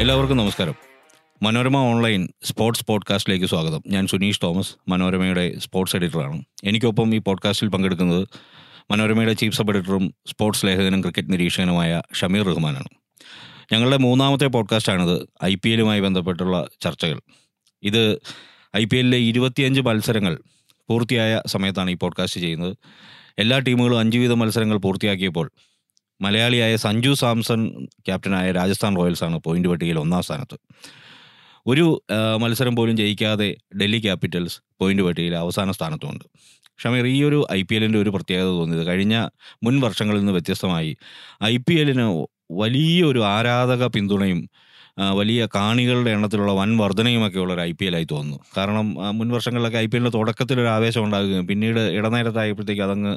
എല്ലാവർക്കും നമസ്കാരം. Manorama online sports പോഡ്കാസ്റ്റിലേക്ക് സ്വാഗതം. ഞാൻ സുനീഷ് തോമസ് മനോരമയുടെ സ്പോർട്സ് എഡിറ്ററാണ്. എനിക്കൊപ്പം ഈ പോഡ്കാസ്റ്റിൽ പങ്കെടുക്കുന്നത് മനോരമയുടെ ചീഫ് സബ് എഡിറ്ററും സ്പോർട്സ് ലേഖകനും ക്രിക്കറ്റ് നിരീക്ഷകനുമായ ഷമീർ റഹ്മാനാണ്. ഞങ്ങളുടെ മൂന്നാമത്തെ പോഡ്കാസ്റ്റാണിത് ഐ പി എല്ലുമായി ബന്ധപ്പെട്ടുള്ള ചർച്ചകൾ. ഇത് ഐ പി എല്ലിലെ ഇരുപത്തിയഞ്ച് മത്സരങ്ങൾ പൂർത്തിയായ സമയത്താണ് ഈ പോഡ്കാസ്റ്റ് ചെയ്യുന്നത്. എല്ലാ ടീമുകളും അഞ്ച് വീതം മത്സരങ്ങൾ പൂർത്തിയാക്കിയപ്പോൾ മലയാളിയായ സഞ്ജു സാംസൺ ക്യാപ്റ്റനായ രാജസ്ഥാൻ റോയൽസാണ് പോയിന്റ് പട്ടികയിൽ ഒന്നാം സ്ഥാനത്ത്. ഒരു മത്സരം പോലും ജയിക്കാതെ ഡൽഹി ക്യാപിറ്റൽസ് പോയിന്റ് പട്ടികയിൽ അവസാന സ്ഥാനത്തുമുണ്ട്. ഷമീർ ഈ ഒരു ഐ പി എല്ലിന്റെ ഒരു പ്രത്യേകത തോന്നിയത് കഴിഞ്ഞ മുൻ വർഷങ്ങളിൽ നിന്ന് വ്യത്യസ്തമായി ഐ പി എല്ലിന് വലിയൊരു ആരാധക പിന്തുണയും വലിയ കാണികളുടെ എണ്ണത്തിലുള്ള വൻ വർധനയുമൊക്കെ ഉള്ള ഒരു ഐ പി എൽ ആയി തോന്നുന്നു. കാരണം മുൻ വർഷങ്ങളിലൊക്കെ ഐ പി എല്ലിന്റെ തുടക്കത്തിൽ ഒരു ആവേശം ഉണ്ടാകുകയും പിന്നീട് ഇടനേരത്തായപ്പോഴത്തേക്ക് അതങ്ങ്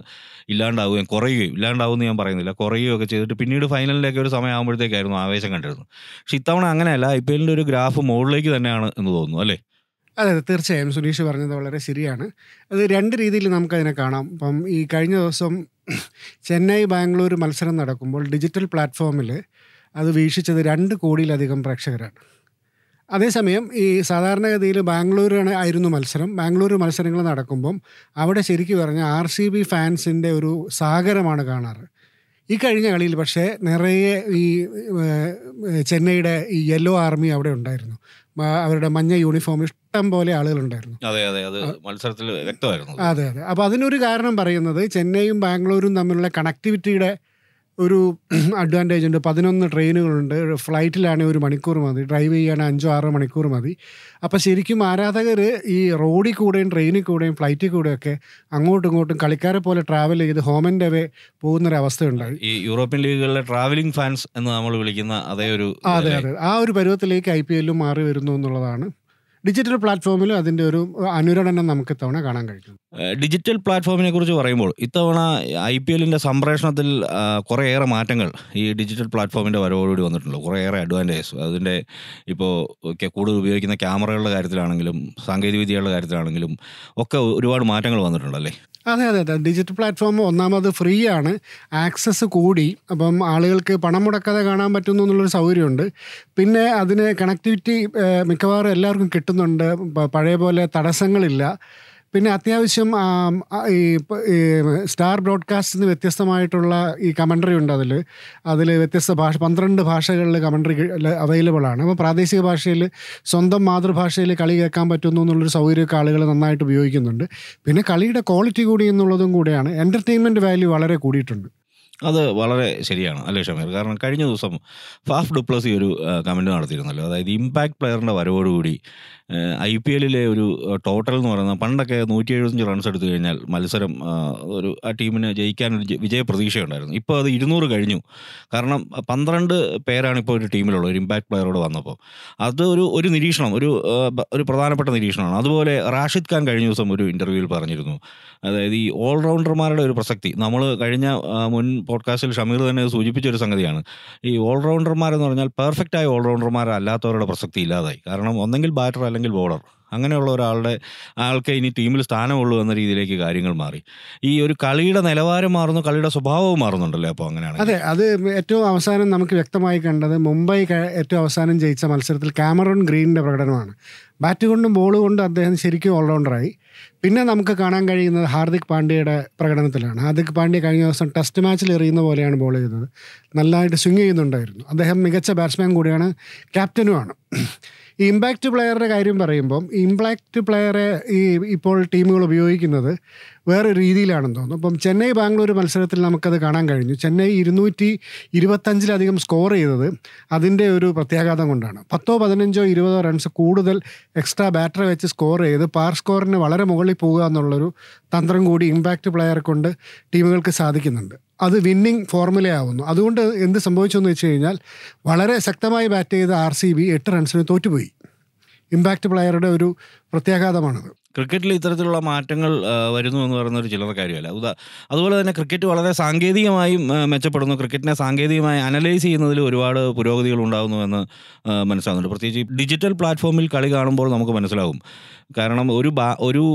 ഇല്ലാണ്ടാവുകയും കുറയുകയും. ഇല്ലാണ്ടാവുമെന്ന് ഞാൻ പറയുന്നില്ല കുറയുകയും ഒക്കെ ചെയ്തിട്ട് പിന്നീട് ഫൈനലിലേക്ക് ഒരു സമയമാകുമ്പോഴത്തേക്കായിരുന്നു ആവേശം കണ്ടിരുന്നത്. പക്ഷെ ഇത്തവണ അങ്ങനെയല്ല ഐ പി എല്ലിന്റെ ഒരു ഗ്രാഫ് മുകളിലേക്ക് തന്നെയാണ് എന്ന് തോന്നുന്നു അല്ലേ? അതെ അതെ തീർച്ചയായും. സുനീഷ് പറഞ്ഞത് വളരെ ശരിയാണ്. അത് രണ്ട് രീതിയിൽ നമുക്കതിനെ കാണാം. ഇപ്പം ഈ കഴിഞ്ഞ ദിവസം ചെന്നൈ ബാംഗ്ലൂർ മത്സരം നടക്കുമ്പോൾ ഡിജിറ്റൽ പ്ലാറ്റ്ഫോമിൽ അത് വീക്ഷിച്ചത് രണ്ട് കോടിയിലധികം പ്രേക്ഷകരാണ്. അതേസമയം ഈ സാധാരണഗതിയിൽ ബാംഗ്ലൂരാണ് ആയിരുന്നു മത്സരം. ബാംഗ്ലൂർ മത്സരങ്ങൾ നടക്കുമ്പം അവിടെ ശരിക്കും പറഞ്ഞാൽ ആർ സി ബി ഫാൻസിന്റെ ഒരു സാഗരമാണ് കാണാറ്. ഈ കഴിഞ്ഞ കളിയിൽ പക്ഷേ നിറയെ ഈ ചെന്നൈയുടെ ഈ യെല്ലോ ആർമി അവിടെ ഉണ്ടായിരുന്നു. അവരുടെ മഞ്ഞ യൂണിഫോം ഇഷ്ടം പോലെ ആളുകളുണ്ടായിരുന്നു. അതെ അതെ അത് മത്സരത്തിൽ വ്യക്തമായിരുന്നു. അതെ അതെ. അപ്പോൾ അതിനൊരു കാരണം പറയുന്നത് ചെന്നൈയും ബാംഗ്ലൂരും തമ്മിലുള്ള കണക്ടിവിറ്റിയുടെ ഒരു അഡ്വാന്റേജ് ഉണ്ട്. പതിനൊന്ന് ട്രെയിനുകളുണ്ട്. ഫ്ലൈറ്റിലാണെങ്കിൽ ഒരു മണിക്കൂർ മതി. ഡ്രൈവ് ചെയ്യുകയാണെങ്കിൽ അഞ്ചോ ആറോ മണിക്കൂർ മതി. അപ്പോൾ ശരിക്കും ആരാധകർ ഈ റോഡിൽ കൂടെയും ട്രെയിനിൽ കൂടെയും ഫ്ലൈറ്റിൽ കൂടെയൊക്കെ അങ്ങോട്ടും ഇങ്ങോട്ടും കളിക്കാരെ പോലെ ട്രാവൽ ചെയ്ത് ഹോം ആൻഡ് അവേ പോകുന്നൊരവസ്ഥയുണ്ടായി ഈ യൂറോപ്യൻ ലീഗുകളിലെ ട്രാവലിംഗ് ഫാൻസ് എന്ന് നമ്മൾ വിളിക്കുന്ന അതേ ഒരു അതെ അതെ. ആ ഒരു പരുവത്തിലേക്ക് ഐ പി എല്ലും മാറി വരുന്നു എന്നുള്ളതാണ്. ഡിജിറ്റൽ പ്ലാറ്റ്ഫോമിൽ അതിന്റെ ഒരു അനുരണനം നമുക്ക് ഇത്തവണ കാണാൻ കഴിയും. ഡിജിറ്റൽ പ്ലാറ്റ്ഫോമിനെ കുറിച്ച് പറയുമ്പോൾ ഇത്തവണ ഐ പി എല്ലിന്റെ സംപ്രേഷണത്തിൽ കുറേയേറെ മാറ്റങ്ങൾ ഈ ഡിജിറ്റൽ പ്ലാറ്റ്ഫോമിന്റെ വരവോടുകൂടി വന്നിട്ടുണ്ട്. കുറേയേറെ അഡ്വാന്റേജ് അതിന്റെ ഇപ്പോൾ കൂടുതൽ ഉപയോഗിക്കുന്ന ക്യാമറകളുടെ കാര്യത്തിലാണെങ്കിലും സാങ്കേതികവിദ്യകളുടെ കാര്യത്തിലാണെങ്കിലും ഒക്കെ ഒരുപാട് മാറ്റങ്ങൾ വന്നിട്ടുണ്ടല്ലേ? അതെ അതെ അതെ. ഡിജിറ്റൽ പ്ലാറ്റ്ഫോം ഒന്നാമത് ഫ്രീ ആണ് ആക്സസ് കൂടി. അപ്പം ആളുകൾക്ക് പണം മുടക്കാതെ കാണാൻ പറ്റുന്നു എന്നുള്ളൊരു സൗകര്യമുണ്ട്. പിന്നെ അതിന് കണക്ടിവിറ്റി മിക്കവാറും എല്ലാവർക്കും കിട്ടുന്നുണ്ട്. പഴയ പോലെ തടസ്സങ്ങളില്ല. പിന്നെ അത്യാവശ്യം ഈ സ്റ്റാർ ബ്രോഡ്കാസ്റ്റിന് വ്യത്യസ്തമായിട്ടുള്ള ഈ കമൻട്രി ഉണ്ട് അതിൽ അതിൽ വ്യത്യസ്ത ഭാഷ പന്ത്രണ്ട് ഭാഷകളിൽ കമൻട്രി അവൈലബിൾ ആണ്. അപ്പോൾ പ്രാദേശിക ഭാഷയിൽ സ്വന്തം മാതൃഭാഷയിൽ കളി കേൾക്കാൻ പറ്റുന്നു എന്നുള്ളൊരു സൗകര്യമൊക്കെ ആളുകൾ നന്നായിട്ട് ഉപയോഗിക്കുന്നുണ്ട്. പിന്നെ കളിയുടെ ക്വാളിറ്റി കൂടി എന്നുള്ളതും കൂടെയാണ്. എന്റർടൈൻമെന്റ് വാല്യൂ വളരെ കൂടിയിട്ടുണ്ട്. അത് വളരെ ശരിയാണ് അല്ലേ ഷമീർ? കാരണം കഴിഞ്ഞ ദിവസം ഫാഫ് ഡുപ്ലസി ഒരു കമന്റ് നടത്തിയിരുന്നല്ലോ. അതായത് ഇമ്പാക്ട് പ്ലെയറിന്റെ വരവോടുകൂടി ഐ പി എല്ലിലെ ഒരു ടോട്ടൽ എന്ന് പറയുന്നത് പണ്ടൊക്കെ നൂറ്റി എഴുപത്തഞ്ച് റൺസ് എടുത്തു കഴിഞ്ഞാൽ മത്സരം ഒരു ആ ടീമിന് ജയിക്കാൻ ഒരു വിജയ പ്രതീക്ഷയുണ്ടായിരുന്നു. ഇപ്പോൾ അത് ഇരുന്നൂറ് കഴിഞ്ഞു. കാരണം പന്ത്രണ്ട് പേരാണ് ഇപ്പോൾ ഒരു ടീമിലുള്ളത് ഒരു ഇമ്പാക്ട് പ്ലെയറോട് വന്നപ്പോൾ അത് ഒരു ഒരു നിരീക്ഷണം ഒരു ഒരു പ്രധാനപ്പെട്ട നിരീക്ഷണമാണ്. അതുപോലെ റാഷിദ് ഖാൻ കഴിഞ്ഞ ദിവസം ഒരു ഇന്റർവ്യൂവിൽ പറഞ്ഞിരുന്നു. അതായത് ഈ ഓൾറൗണ്ടർമാരുടെ ഒരു പ്രസക്തി. നമ്മൾ കഴിഞ്ഞ മുൻ പോഡ്കാസ്റ്റിൽ ഷമീർ തന്നെ സൂചിപ്പിച്ചൊരു സംഗതിയാണ്. ഈ ഓൾറൗണ്ടർമാരെന്ന് പറഞ്ഞാൽ പെർഫെക്റ്റ് ആയ ഓൾറൗണ്ടർമാരല്ലാത്തവരുടെ പ്രസക്തി ഇല്ലാതായി. കാരണം ഒന്നെങ്കിൽ ബാറ്റർ അല്ലെങ്കിൽ ബോളർ അങ്ങനെയുള്ള ഒരാളുടെ ആൾക്ക് ഇനി ടീമിൽ സ്ഥാനമുള്ളൂ എന്ന രീതിയിലേക്ക് കാര്യങ്ങൾ മാറി. ഈ ഒരു കളിയുടെ നിലവാരം മാറുന്നു കളിയുടെ സ്വഭാവവും മാറുന്നുണ്ടല്ലേ അപ്പോൾ അങ്ങനെയാണ് അതെ അത് ഏറ്റവും അവസാനം നമുക്ക് വ്യക്തമായി കണ്ടത് മുംബൈ ഏറ്റവും അവസാനം ജയിച്ച മത്സരത്തിൽ ക്യാമറോൺ ഗ്രീനിന്റെ പ്രകടനമാണ്. ബാറ്റ് കൊണ്ടും ബോൾ കൊണ്ടും അദ്ദേഹം ശരിക്കും ഓൾറൗണ്ടറായി പിന്നെ നമുക്ക് കാണാൻ കഴിയുന്നത് ഹാർദിക് പാണ്ഡ്യയുടെ പ്രകടനത്തിലാണ്. ഹാർദിക് പാണ്ഡ്യ കഴിഞ്ഞ ദിവസം ടെസ്റ്റ് മാച്ചിൽ എറിയുന്ന പോലെയാണ് ബോൾ ചെയ്തത്. നല്ലതായിട്ട് സ്വിങ് ചെയ്യുന്നുണ്ടായിരുന്നു. അദ്ദേഹം മികച്ച ബാറ്റ്സ്മാൻ കൂടിയാണ് ക്യാപ്റ്റനുമാണ് ഇമ്പാക്റ്റ് പ്ലെയറുടെ കാര്യം പറയുമ്പം ഇമ്പാക്റ്റ് പ്ലെയറെ ഈ ഇപ്പോൾ ടീമുകൾ ഉപയോഗിക്കുന്നത് വേറെ രീതിയിലാണെന്ന് തോന്നുന്നു. അപ്പം ചെന്നൈ ബാംഗ്ലൂർ മത്സരത്തിൽ നമുക്കത് കാണാൻ കഴിഞ്ഞു. ചെന്നൈ ഇരുന്നൂറ്റി ഇരുപത്തഞ്ചിലധികം സ്കോർ ചെയ്തത് അതിന്റെ ഒരു പ്രത്യാഘാതം കൊണ്ടാണ്. പത്തോ പതിനഞ്ചോ ഇരുപതോ റൺസ് കൂടുതൽ എക്സ്ട്രാ ബാറ്ററി വെച്ച് സ്കോർ ചെയ്ത് പാർ സ്കോറിന് വളരെ മുകളിൽ പോകുക എന്നുള്ളൊരു തന്ത്രം കൂടി ഇമ്പാക്റ്റ് പ്ലെയറെ കൊണ്ട് ടീമുകൾക്ക് സാധിക്കുന്നുണ്ട്. അത് വിന്നിങ് ഫോർമുലയാവുന്നു അതുകൊണ്ട് എന്ത് സംഭവിച്ചു എന്ന് വെച്ച് കഴിഞ്ഞാൽ വളരെ ശക്തമായി ബാറ്റ് ചെയ്ത ആർ സി ബി എട്ട് റൺസിന് തോറ്റുപോയി. ഇമ്പാക്റ്റ് പ്ലെയറുടെ ഒരു പ്രത്യാഘാതമാണത്. ക്രിക്കറ്റിൽ ഇത്തരത്തിലുള്ള മാറ്റങ്ങൾ വരുന്നു എന്ന് പറയുന്ന ഒരു ചില്ലറ കാര്യമല്ല. ഉദാ അതുപോലെ തന്നെ ക്രിക്കറ്റ് വളരെ സാങ്കേതികമായും മെച്ചപ്പെടുന്നു. ക്രിക്കറ്റിനെ സാങ്കേതികമായി അനലൈസ് ചെയ്യുന്നതിൽ ഒരുപാട് പുരോഗതികൾ ഉണ്ടാകുന്നു എന്ന് മനസ്സിലാകുന്നുണ്ട്. പ്രത്യേകിച്ച് ഡിജിറ്റൽ പ്ലാറ്റ്ഫോമിൽ കളി കാണുമ്പോൾ നമുക്ക് മനസ്സിലാകും. കാരണം ഒരു ബാ ഒരു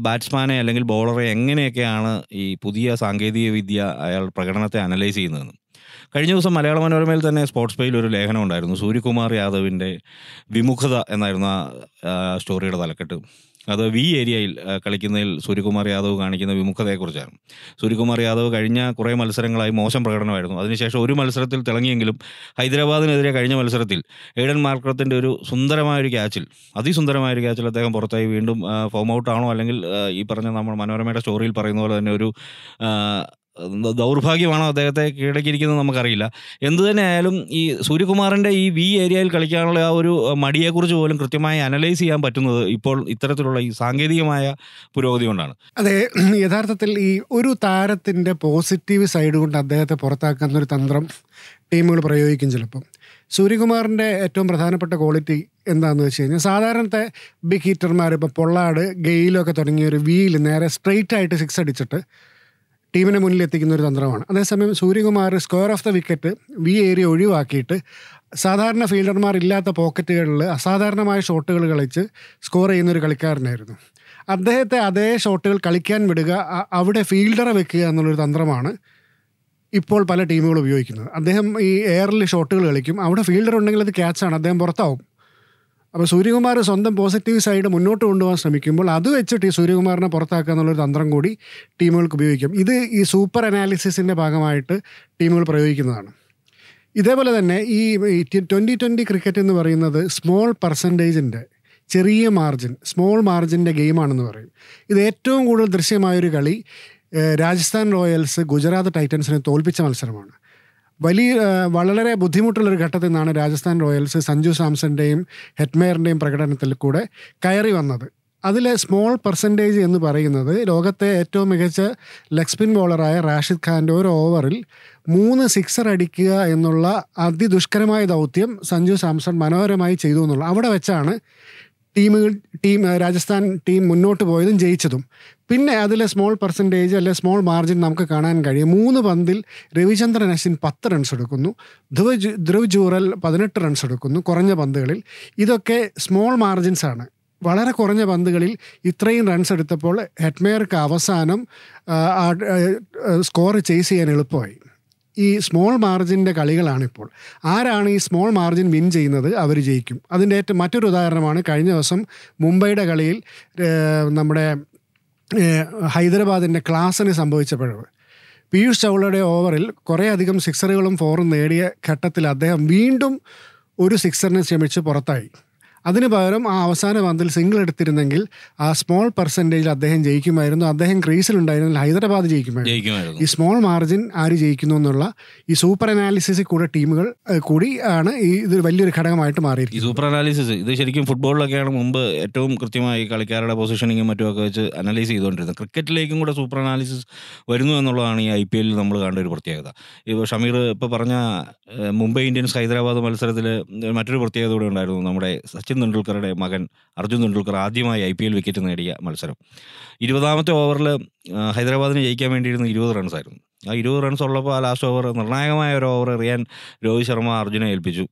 ബാറ്റ്സ്മാനെ അല്ലെങ്കിൽ ബോളറെ എങ്ങനെയൊക്കെയാണ് ഈ പുതിയ സാങ്കേതിക വിദ്യ അയാൾ പ്രകടനത്തെ അനലൈസ് ചെയ്യുന്നതെന്ന്. കഴിഞ്ഞ ദിവസം മലയാള മനോരമയിൽ തന്നെ സ്പോർട്സ് പേയിൽ ഒരു ലേഖനം ഉണ്ടായിരുന്നു. സൂര്യകുമാർ യാദവിന്റെ വിമുഖത എന്നായിരുന്നു സ്റ്റോറിയുടെ തലക്കെട്ട്. അത് വി ഏരിയയിൽ കളിക്കുന്നതിൽ സൂര്യകുമാർ യാദവ് കാണിക്കുന്ന വിമുഖതയെക്കുറിച്ചാണ്. സൂര്യകുമാർ യാദവ് കഴിഞ്ഞ കുറേ മത്സരങ്ങളായി മോശം പ്രകടനമായിരുന്നു. അതിനുശേഷം ഒരു മത്സരത്തിൽ തിളങ്ങിയെങ്കിലും ഹൈദരാബാദിനെതിരെ കഴിഞ്ഞ മത്സരത്തിൽ ഏഡൻ മാർക്കറത്തിന്റെ ഒരു സുന്ദരമായൊരു ക്യാച്ചിൽ അതിസുന്ദരമായ ഒരു ക്യാച്ചിൽ അദ്ദേഹം പുറത്തായി വീണ്ടും ഫോം ഔട്ടാണോ അല്ലെങ്കിൽ ഈ പറഞ്ഞ നമ്മൾ മനോരമയുടെ സ്റ്റോറിയിൽ പറയുന്ന പോലെ തന്നെ ഒരു ദൗർഭാഗ്യമാണോ അദ്ദേഹത്തെ കീഴടക്കിയിരിക്കുന്നത് നമുക്കറിയില്ല. എന്തു തന്നെ ആയാലും ഈ സൂര്യകുമാറിന്റെ ഈ വി ഏരിയയിൽ കളിക്കാനുള്ള ആ ഒരു മടിയെക്കുറിച്ച് പോലും കൃത്യമായി അനലൈസ് ചെയ്യാൻ പറ്റുന്നത് ഇപ്പോൾ ഇത്തരത്തിലുള്ള ഈ സാങ്കേതികമായ പുരോഗതി കൊണ്ടാണ്. അതെ യഥാർത്ഥത്തിൽ ഈ ഒരു താരത്തിന്റെ പോസിറ്റീവ് സൈഡ് കൊണ്ട് അദ്ദേഹത്തെ പുറത്താക്കുന്ന ഒരു തന്ത്രം ടീമുകൾ പ്രയോഗിക്കും ചിലപ്പം. സൂര്യകുമാറിന്റെ ഏറ്റവും പ്രധാനപ്പെട്ട ക്വാളിറ്റി എന്താണെന്ന് വെച്ച് കഴിഞ്ഞാൽ സാധാരണത്തെ ബിഗ് ഹീറ്റർമാർ ഇപ്പോൾ പൊള്ളാട് ഗെയിലൊക്കെ തുടങ്ങിയ ഒരു വീൽ നേരെ സ്ട്രെയിറ്റ് ആയിട്ട് സിക്സ് അടിച്ചിട്ട് ടീമിനെ മുന്നിൽ എത്തിക്കുന്ന ഒരു തന്ത്രമാണ്. അതേസമയം Suryakumar square off the wicket V area ഒഴിവാക്കിയിട്ട് സാധാരണ ഫീൽഡർമാർ ഇല്ലാത്ത പോക്കറ്റുകളിൽ അസാധാരണമായ ഷോട്ടുകൾ കളിച്ച് സ്കോർ ചെയ്യുന്ന ഒരു കളിക്കാരനായിരുന്നു. അദ്ദേഹത്തെ അതേ ഷോട്ടുകൾ കളിക്കാൻ വിടുക അവിടെ ഫീൽഡറെ വെക്കുക എന്നുള്ളൊരു തന്ത്രമാണ് ഇപ്പോൾ പല ടീമുകളും ഉപയോഗിക്കുന്നത്. അദ്ദേഹം ഈ എയറിൽ ഷോട്ടുകൾ കളിക്കും. അവിടെ ഫീൽഡർ ഉണ്ടെങ്കിൽ അത് ക്യാച്ചാണ് അദ്ദേഹം പുറത്താവും. അപ്പോൾ സൂര്യകുമാർ സ്വന്തം പോസിറ്റീവ് സൈഡ് മുന്നോട്ട് കൊണ്ടുപോകാൻ ശ്രമിക്കുമ്പോൾ അത് വെച്ചിട്ട് ഈ സൂര്യകുമാറിനെ പുറത്താക്കുക എന്നുള്ളൊരു തന്ത്രം കൂടി ടീമുകൾക്ക് ഉപയോഗിക്കും. ഇത് ഈ സൂപ്പർ അനാലിസിസിന്റെ ഭാഗമായിട്ട് ടീമുകൾ പ്രയോഗിക്കുന്നതാണ്. ഇതേപോലെ തന്നെ ഈ ട്വന്റി ട്വന്റി ക്രിക്കറ്റ് എന്ന് പറയുന്നത് സ്മോൾ പെർസെന്റേജിന്റെ ചെറിയ മാർജിൻ സ്മോൾ മാർജിന്റെ ഗെയിമാണെന്ന് പറയും. ഇത് ഏറ്റവും കൂടുതൽ ദൃശ്യമായൊരു കളി രാജസ്ഥാൻ റോയൽസ് ഗുജറാത്ത് ടൈറ്റൻസിനെ തോൽപ്പിച്ച മത്സരമാണ്. വലിയ വളരെ ബുദ്ധിമുട്ടുള്ളൊരു ഘട്ടത്തിൽ നിന്നാണ് രാജസ്ഥാൻ റോയൽസ് സഞ്ജു സാംസന്റെയും ഹെറ്റ്മെയറിന്റെയും പ്രകടനത്തിൽ കൂടെ കയറി വന്നത്. അതിലെ സ്മോൾ പെർസെന്റേജ് എന്ന് പറയുന്നത് ലോകത്തെ ഏറ്റവും മികച്ച ലെഗ് സ്പിൻ ബോളറായ റാഷിദ് ഖാന്റെ ഒരു ഓവറിൽ മൂന്ന് സിക്സർ അടിക്കുക എന്നുള്ള അതിദുഷ്കരമായ ദൗത്യം സഞ്ജു സാംസൺ മനോഹരമായി ചെയ്തു എന്നുള്ള അവിടെ വെച്ചാണ് ടീമുകൾ ടീം രാജസ്ഥാൻ ടീം മുന്നോട്ട് പോയതും ജയിച്ചതും. പിന്നെ അതിലെ സ്മോൾ പെർസെന്റേജ് അല്ലെ സ്മോൾ മാർജിൻ നമുക്ക് കാണാൻ കഴിയും. മൂന്ന് പന്തിൽ രവിചന്ദ്രൻ അശ്വിൻ പത്ത് റൺസ് എടുക്കുന്നു. ധ്രുവ് ധ്രുവ് ജൂറൽ പതിനെട്ട് റൺസ് എടുക്കുന്നു കുറഞ്ഞ പന്തുകളിൽ. ഇതൊക്കെ സ്മോൾ മാർജിൻസ് ആണ്. വളരെ കുറഞ്ഞ പന്തുകളിൽ ഇത്രയും റൺസ് എടുത്തപ്പോൾ ഹെഡ്മേർക്ക് അവസാനം സ്കോർ ചേസ് ചെയ്യാൻ എളുപ്പമായി. ഈ സ്മോൾ മാർജിന്റെ കളികളാണിപ്പോൾ. ആരാണ് ഈ സ്മോൾ മാർജിൻ വിൻ ചെയ്യുന്നത്? അവർ ജയിക്കും. അതിന്റെ ഏറ്റവും മറ്റൊരു ഉദാഹരണമാണ് കഴിഞ്ഞ ദിവസം മുംബൈയുടെ കളിയിൽ നമ്മുടെ ഹൈദരാബാദിന്റെ ക്ലാസ്സിന് സംഭവിച്ച പിഴവ് പീയൂഷ് ചൗളയുടെ ഓവറിൽ കുറേയധികം സിക്സറുകളും ഫോറും നേടിയ ഘട്ടത്തിൽ അദ്ദേഹം വീണ്ടും ഒരു സിക്സറിനെ ശ്രമിച്ച് പുറത്തായി. അതിന് പകരം ആ അവസാന പന്തിൽ സിംഗിൾ എടുത്തിരുന്നെങ്കിൽ ആ സ്മോൾ പെർസെന്റേജിൽ അദ്ദേഹം ജയിക്കുമായിരുന്നു. അദ്ദേഹം ക്രീസിലുണ്ടായിരുന്നെങ്കിൽ ഹൈദരാബാദ് ജയിക്കുമായിരുന്നു. ഈ സ്മോൾ മാർജിൻ ആര് ജയിക്കുന്നു എന്നുള്ള ഈ സൂപ്പർ അനാലിസിസിൽ കൂടെ ടീമുകൾ കൂടി ആണ് ഈ ഇത് വലിയൊരു ഘടകമായിട്ട് ഈ മാറിയിരിക്കുന്നത് സൂപ്പർ അനാലിസിസ് ഇത് ശരിക്കും ഫുട്ബോളിലൊക്കെയാണ് മുമ്പ് ഏറ്റവും കൃത്യമായി കളിക്കാരുടെ പൊസിഷനിങ്ങും മറ്റുമൊക്കെ വെച്ച് അനലൈസ് ചെയ്തുകൊണ്ടിരുന്നത്. ക്രിക്കറ്റിലേക്കും കൂടെ സൂപ്പർ അനാലിസിസ് വരുന്നു എന്നുള്ളതാണ് ഈ ഐ പി എല്ലിൽ നമ്മൾ കണ്ട ഒരു പ്രത്യേകത. ഇപ്പോൾ ഷമീർ ഇപ്പോൾ പറഞ്ഞ മുംബൈ ഇന്ത്യൻസ് ഹൈദരാബാദ് മത്സരത്തിൽ മറ്റൊരു പ്രത്യേകത കൂടെ ഉണ്ടായിരുന്നു നമ്മുടെ സച്ചിൻ തെണ്ടുൽക്കറുടെ മകൻ അർജുൻ തെണ്ടുൽക്കർ ആദ്യമായി ഐ പി എൽ വിക്കറ്റ് നേടിയ മത്സരം. ഇരുപതാമത്തെ ഓവറിൽ ഹൈദരാബാദിന് ജയിക്കാൻ വേണ്ടിയിരുന്ന ഇരുപത് റൺസായിരുന്നു ആ ഇരുപത് റൺസ് ഉള്ളപ്പോൾ ആ ലാസ്റ്റ് ഓവർ നിർണായകമായ ഒരു ഓവർ എറിയാൻ രോഹിത് ശർമ്മ അർജുനെ ഏൽപ്പിച്ചു.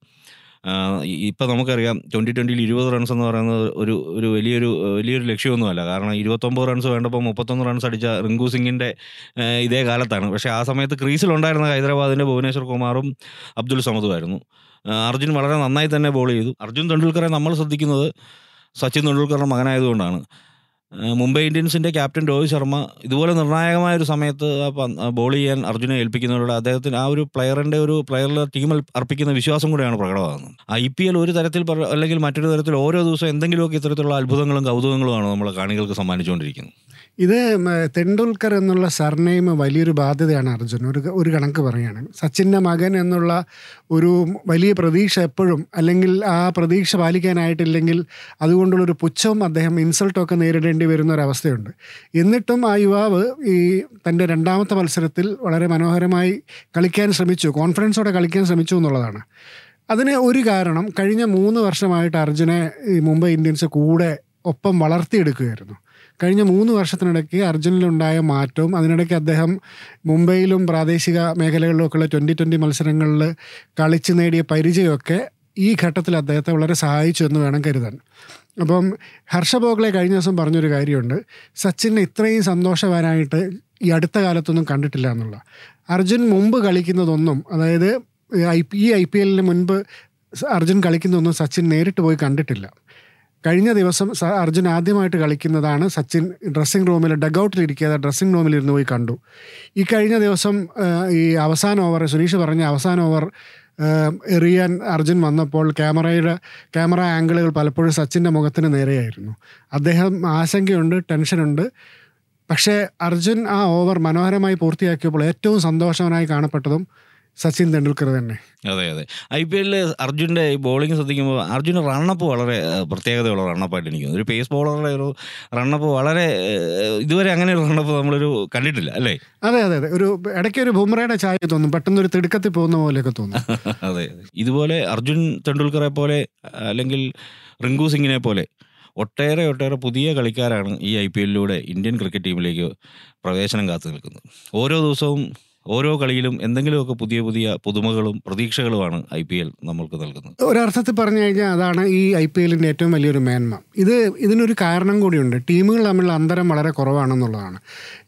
ഇപ്പം നമുക്കറിയാം ട്വന്റി ട്വന്റിയിൽ ഇരുപത് റൺസ് എന്ന് പറയുന്നത് ഒരു ഒരു വലിയൊരു വലിയൊരു ലക്ഷ്യമൊന്നുമല്ല. കാരണം ഇരുപത്തൊമ്പത് റൺസ് വേണ്ടപ്പോൾ മുപ്പത്തൊന്ന് റൺസ് അടിച്ച റിങ്കു സിംഗിന്റെ ഇതേ കാലത്താണ്. പക്ഷേ ആ സമയത്ത് ക്രീസിലുണ്ടായിരുന്ന ഹൈദരാബാദിന്റെ ഭുവനേശ്വർ കുമാറും അബ്ദുൽ സമദുമായിരുന്നു അർജുൻ വളരെ നന്നായി തന്നെ ബോൾ ചെയ്തു. അർജുൻ തെണ്ടുൽക്കറെ നമ്മൾ ശ്രദ്ധിക്കുന്നത് സച്ചിൻ തെണ്ടുൽക്കറുടെ മകനായതുകൊണ്ടാണ്. മുംബൈ ഇന്ത്യൻസിന്റെ ക്യാപ്റ്റൻ രോഹിത് ശർമ്മ ഇതുപോലെ നിർണായകമായ ഒരു സമയത്ത് ബോൾ ചെയ്യാൻ അർജുനെ ഏൽപ്പിക്കുന്നതിലൂടെ അദ്ദേഹത്തിന് ആ ഒരു പ്ലെയറിന്റെ ഒരു പ്ലെയറിൽ ടീമിൽ അർപ്പിക്കുന്ന വിശ്വാസം കൂടെയാണ് പ്രകടമാകുന്നത്. ഐ പി എൽ ഒരു തരത്തിൽ അല്ലെങ്കിൽ മറ്റൊരു തരത്തിൽ ഓരോ ദിവസവും എന്തെങ്കിലുമൊക്കെ ഇത്തരത്തിലുള്ള അത്ഭുതങ്ങളും കൗതുകങ്ങളുമാണ് നമ്മളെ കാണികൾക്ക് സമ്മാനിച്ചുകൊണ്ടിരിക്കുന്നത്. ഇത് തെണ്ടുൽക്കർ എന്നുള്ള സർനെയിം വലിയൊരു ബാധ്യതയാണ് അർജുൻ. ഒരു ഒരു കണക്ക് പറയുകയാണ് സച്ചിന്റെ മകൻ എന്നുള്ള ഒരു വലിയ പ്രതീക്ഷ എപ്പോഴും അല്ലെങ്കിൽ ആ പ്രതീക്ഷ പാലിക്കാനായിട്ടില്ലെങ്കിൽ അതുകൊണ്ടുള്ളൊരു പുച്ഛവും അദ്ദേഹം ഇൻസൾട്ടൊക്കെ നേരിടേണ്ടി വരുന്ന ഒരവസ്ഥയുണ്ട് എന്നിട്ടും ആ യുവാവ് ഈ തന്റെ രണ്ടാമത്തെ മത്സരത്തിൽ വളരെ മനോഹരമായി കളിക്കാൻ ശ്രമിച്ചു. കോൺഫിഡൻസോടെ കളിക്കാൻ ശ്രമിച്ചു എന്നുള്ളതാണ്. അതിന് ഒരു കാരണം കഴിഞ്ഞ മൂന്ന് വർഷമായിട്ട് അർജുനെ മുംബൈ ഇന്ത്യൻസ് കൂടെ ഒപ്പം വളർത്തിയെടുക്കുകയായിരുന്നു. കഴിഞ്ഞ മൂന്ന് വർഷത്തിനിടയ്ക്ക് അർജുനിലുണ്ടായ മാറ്റവും അതിനിടയ്ക്ക് അദ്ദേഹം മുംബൈയിലും പ്രാദേശിക മേഖലകളിലുമൊക്കെയുള്ള ട്വന്റി ട്വന്റി മത്സരങ്ങളിൽ കളിച്ച് നേടിയ പരിചയമൊക്കെ ഈ ഘട്ടത്തിൽ അദ്ദേഹത്തെ വളരെ സഹായിച്ചു എന്ന് വേണം കരുതാൻ. അപ്പം ഹർഷ ബോഗ്ലെ കഴിഞ്ഞ ദിവസം പറഞ്ഞൊരു കാര്യമുണ്ട്. സച്ചിനെ ഇത്രയും സന്തോഷവാനായിട്ട് ഈ അടുത്ത കാലത്തൊന്നും കണ്ടിട്ടില്ല എന്നുള്ള. അർജുൻ മുമ്പ് കളിക്കുന്നതൊന്നും അതായത് ഐ ഈ ഐ പി എല്ലിന് മുൻപ് അർജുൻ കളിക്കുന്നതൊന്നും സച്ചിൻ നേരിട്ട് പോയി കണ്ടിട്ടില്ല. കഴിഞ്ഞ ദിവസം അർജുൻ ആദ്യമായിട്ട് കളിക്കുന്നതാണ് സച്ചിൻ ഡ്രസ്സിംഗ് റൂമിൽ ഡഗ്ഔട്ടിൽ ഇരിക്കാതെ ഡ്രസ്സിംഗ് റൂമിൽ ഇരുന്ന് പോയി കണ്ടു. ഈ കഴിഞ്ഞ ദിവസം ഈ അവസാന ഓവർ സുനീഷ് പറഞ്ഞ അവസാന ഓവർ എറിയാൻ അർജുൻ വന്നപ്പോൾ ക്യാമറയുടെ ക്യാമറ ആംഗിളുകൾ പലപ്പോഴും സച്ചിന്റെ മുഖത്തിന് നേരെയായിരുന്നു. അദ്ദേഹം ആശങ്കയുണ്ട് ടെൻഷനുണ്ട്. പക്ഷേ അർജുൻ ആ ഓവർ മനോഹരമായി പൂർത്തിയാക്കിയപ്പോൾ ഏറ്റവും സന്തോഷവനായി കാണപ്പെട്ടതും സച്ചിൻ തെണ്ടുൽക്കർ തന്നെ. അതെ അതെ. ഐ പി എല്ലിൽ അർജുന്റെ ഈ ബോളിംഗ് ശ്രദ്ധിക്കുമ്പോൾ അർജുന്റെ റണ്ണപ്പ് വളരെ പ്രത്യേകതയുള്ള റണ്ണപ്പായിട്ട് എനിക്ക് ഒരു പേസ് ബോളറുടെ ഒരു റണ്ണപ്പ് വളരെ ഇതുവരെ അങ്ങനെ ഒരു റണ്ണപ്പ് നമ്മളൊരു കണ്ടിട്ടില്ല അല്ലേ? അതെ അതെ അതെ. ഒരു ഇടയ്ക്ക് ഒരു ബുംറയുടെ ചായ തോന്നും. പെട്ടെന്ന് ഒരു തിടുക്കത്തിൽ പോകുന്ന പോലെയൊക്കെ തോന്നും. അതെ ഇതുപോലെ അർജുൻ തെണ്ടുൽക്കറെ പോലെ അല്ലെങ്കിൽ റിങ്കു സിംഗിനെ പോലെ ഒട്ടേറെ ഒട്ടേറെ പുതിയ കളിക്കാരാണ് ഈ ഐ പി എല്ലിലൂടെ ഇന്ത്യൻ ക്രിക്കറ്റ് ടീമിലേക്ക് പ്രവേശനം കാത്തു നിൽക്കുന്നത്. ഓരോ ദിവസവും ഓരോ കളിയിലും എന്തെങ്കിലുമൊക്കെ പുതിയ പുതിയ പുതുമകളും പ്രതീക്ഷകളുമാണ് ഐ പി എൽ നമ്മൾക്ക് നൽകുന്നത്. ഒരർത്ഥത്തിൽ പറഞ്ഞു കഴിഞ്ഞാൽ അതാണ് ഈ ഐ പി എല്ലിന്റെ ഏറ്റവും വലിയൊരു മേന്മ. ഇത് ഇതിനൊരു കാരണം കൂടിയുണ്ട്. ടീമുകൾ തമ്മിലുള്ള അന്തരം വളരെ കുറവാണെന്നുള്ളതാണ്.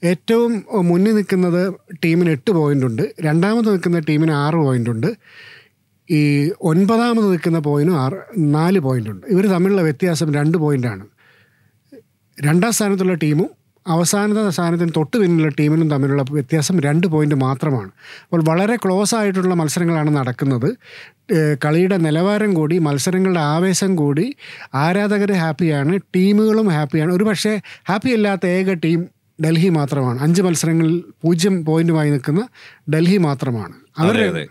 ഏറ്റവും മുന്നിൽ നിൽക്കുന്നത് ടീമിന് എട്ട് പോയിന്റ് ഉണ്ട്. രണ്ടാമത് നിൽക്കുന്ന ടീമിന് ആറ് പോയിന്റ് ഉണ്ട്. ഈ ഒൻപതാമത് നിൽക്കുന്ന പോയിന്റും ആറ് നാല് പോയിന്റ് ഉണ്ട്. ഇവർ തമ്മിലുള്ള വ്യത്യാസം രണ്ട് പോയിന്റാണ് രണ്ടാം സ്ഥാനത്തുള്ള ടീമും അവസാനത്തെ സ്ഥാനത്തിന് തൊട്ട് പിന്നിലുള്ള ടീമിനും തമ്മിലുള്ള വ്യത്യാസം രണ്ട് പോയിന്റ് മാത്രമാണ്. അപ്പോൾ വളരെ ക്ലോസ് ആയിട്ടുള്ള മത്സരങ്ങളാണ് നടക്കുന്നത്. കളിയുടെ നിലവാരം കൂടി മത്സരങ്ങളുടെ ആവേശം കൂടി ആരാധകർ ഹാപ്പിയാണ് ടീമുകളും ഹാപ്പിയാണ്. ഒരു പക്ഷേ ഹാപ്പി അല്ലാത്ത ഏക ടീം ഡൽഹി മാത്രമാണ്. അഞ്ച് മത്സരങ്ങളിൽ പൂജ്യം പോയിന്റുമായി നിൽക്കുന്ന ഡൽഹി മാത്രമാണ്. അവരുടെ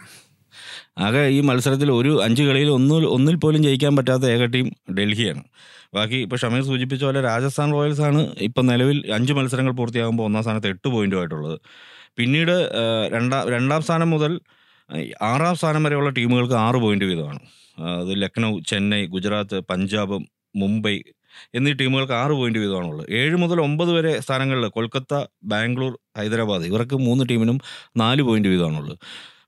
ആകെ ഈ മത്സരത്തിൽ ഒരു അഞ്ച് കളിയിൽ ഒന്നിൽ ഒന്നിൽ പോലും ജയിക്കാൻ പറ്റാത്ത ഏക ടീം ഡൽഹിയാണ്. ബാക്കി ഇപ്പോൾ ഷമീർ സൂചിപ്പിച്ച പോലെ രാജസ്ഥാൻ റോയൽസ് ആണ് ഇപ്പം നിലവിൽ അഞ്ച് മത്സരങ്ങൾ പൂർത്തിയാകുമ്പോൾ ഒന്നാം സ്ഥാനത്ത് എട്ട് പോയിന്റുമായിട്ടുള്ളത്. പിന്നീട് രണ്ടാം രണ്ടാം സ്ഥാനം മുതൽ ആറാം സ്ഥാനം വരെയുള്ള ടീമുകൾക്ക് ആറ് പോയിന്റ് വീതമാണ്. അത് ലക്നൗ ചെന്നൈ ഗുജറാത്ത് പഞ്ചാബ് മുംബൈ എന്നീ ടീമുകൾക്ക് ആറ് പോയിന്റ് വീതമാണുള്ളത്. ഏഴ് മുതൽ ഒമ്പത് വരെ സ്ഥാനങ്ങളിൽ കൊൽക്കത്ത ബാംഗ്ലൂർ ഹൈദരാബാദ് ഇവർക്ക് മൂന്ന് ടീമിനും നാല് പോയിന്റ് വീതമാണുള്ളത്.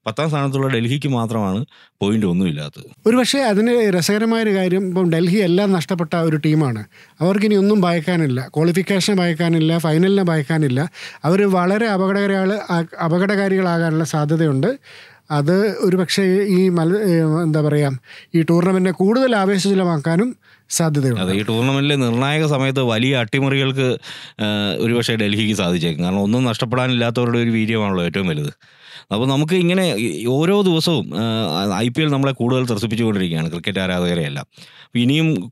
പത്താം സ്ഥാനത്തുള്ള ഡൽഹിക്ക് മാത്രമാണ് പോയിന്റ് ഒന്നുമില്ലാത്തത് ഒരു പക്ഷേ അതിന് രസകരമായൊരു കാര്യം ഇപ്പം ഡൽഹി എല്ലാം നഷ്ടപ്പെട്ട ഒരു ടീമാണ്. അവർക്ക് ഇനി ഒന്നും ഭയക്കാനില്ല. ക്വാളിഫിക്കേഷൻ ഭയക്കാനില്ല. ഫൈനലിനെ ഭയക്കാനില്ല. അവർ വളരെ അപകടകാരികൾ അപകടകാരികളാകാനുള്ള സാധ്യതയുണ്ട്. അത് ഒരു പക്ഷേ ഈ മല എന്താ പറയുക ഈ ടൂർണമെന്റിനെ കൂടുതൽ ആവേശജലമാക്കാനും സാധ്യതയുണ്ട്. അതെ ഈ ടൂർണമെന്റിലെ നിർണായക സമയത്ത് വലിയ അട്ടിമറികൾക്ക് ഒരുപക്ഷെ ഡൽഹിക്ക് സാധിച്ചേക്കും. കാരണം ഒന്നും നഷ്ടപ്പെടാനില്ലാത്തവരുടെ ഒരു വീര്യമാണല്ലോ ഏറ്റവും വലുത്. അപ്പോൾ നമുക്ക് ഇങ്ങനെ ഓരോ ദിവസവും ഐ പി എൽ നമ്മളെ കൂടുതൽ ത്രസിപ്പിച്ചുകൊണ്ടിരിക്കുകയാണ് ക്രിക്കറ്റ് ആരാധകരെയെല്ലാം. ഇനിയും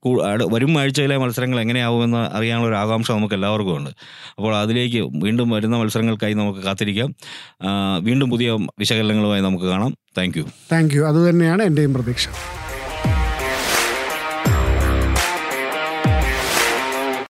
വരും ആഴ്ചയിലെ മത്സരങ്ങൾ എങ്ങനെയാവുമെന്ന് അറിയാനുള്ള ഒരു ആകാംക്ഷ നമുക്ക് എല്ലാവർക്കും ഉണ്ട്. അപ്പോൾ അതിലേക്ക് വീണ്ടും വരുന്ന മത്സരങ്ങൾക്കായി നമുക്ക് കാത്തിരിക്കാം. വീണ്ടും പുതിയ വിശകലനങ്ങളുമായി നമുക്ക് കാണാം. Thank you. Thank you. അതുതന്നെയാണ് എന്റെയും പ്രതീക്ഷ.